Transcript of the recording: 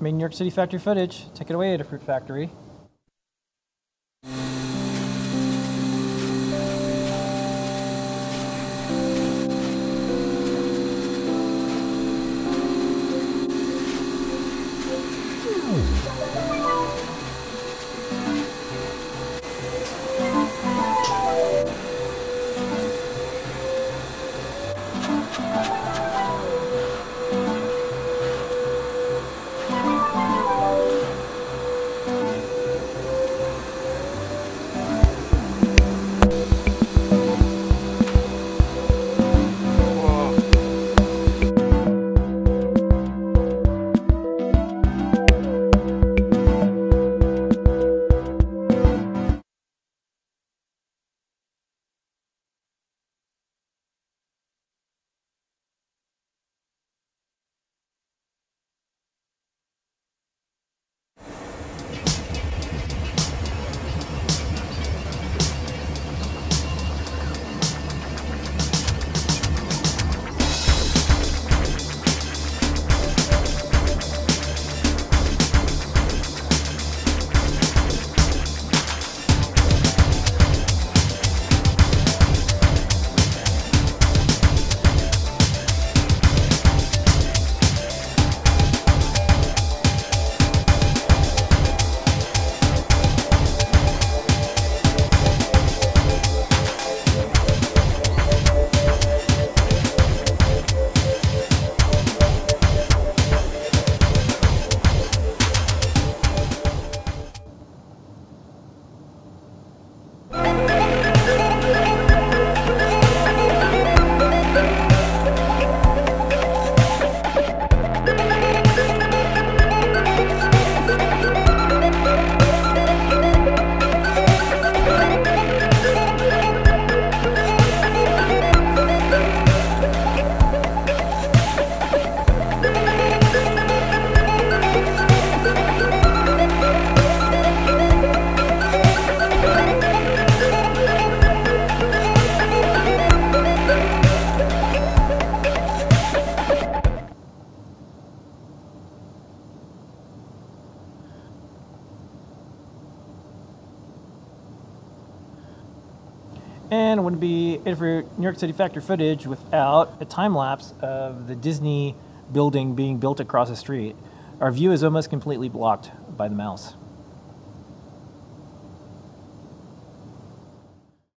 main New York City factory footage. Take it away, Adafruit Factory. And it wouldn't be Adafruit New York City factory footage without a time lapse of the Disney building being built across the street. Our view is almost completely blocked by the mouse.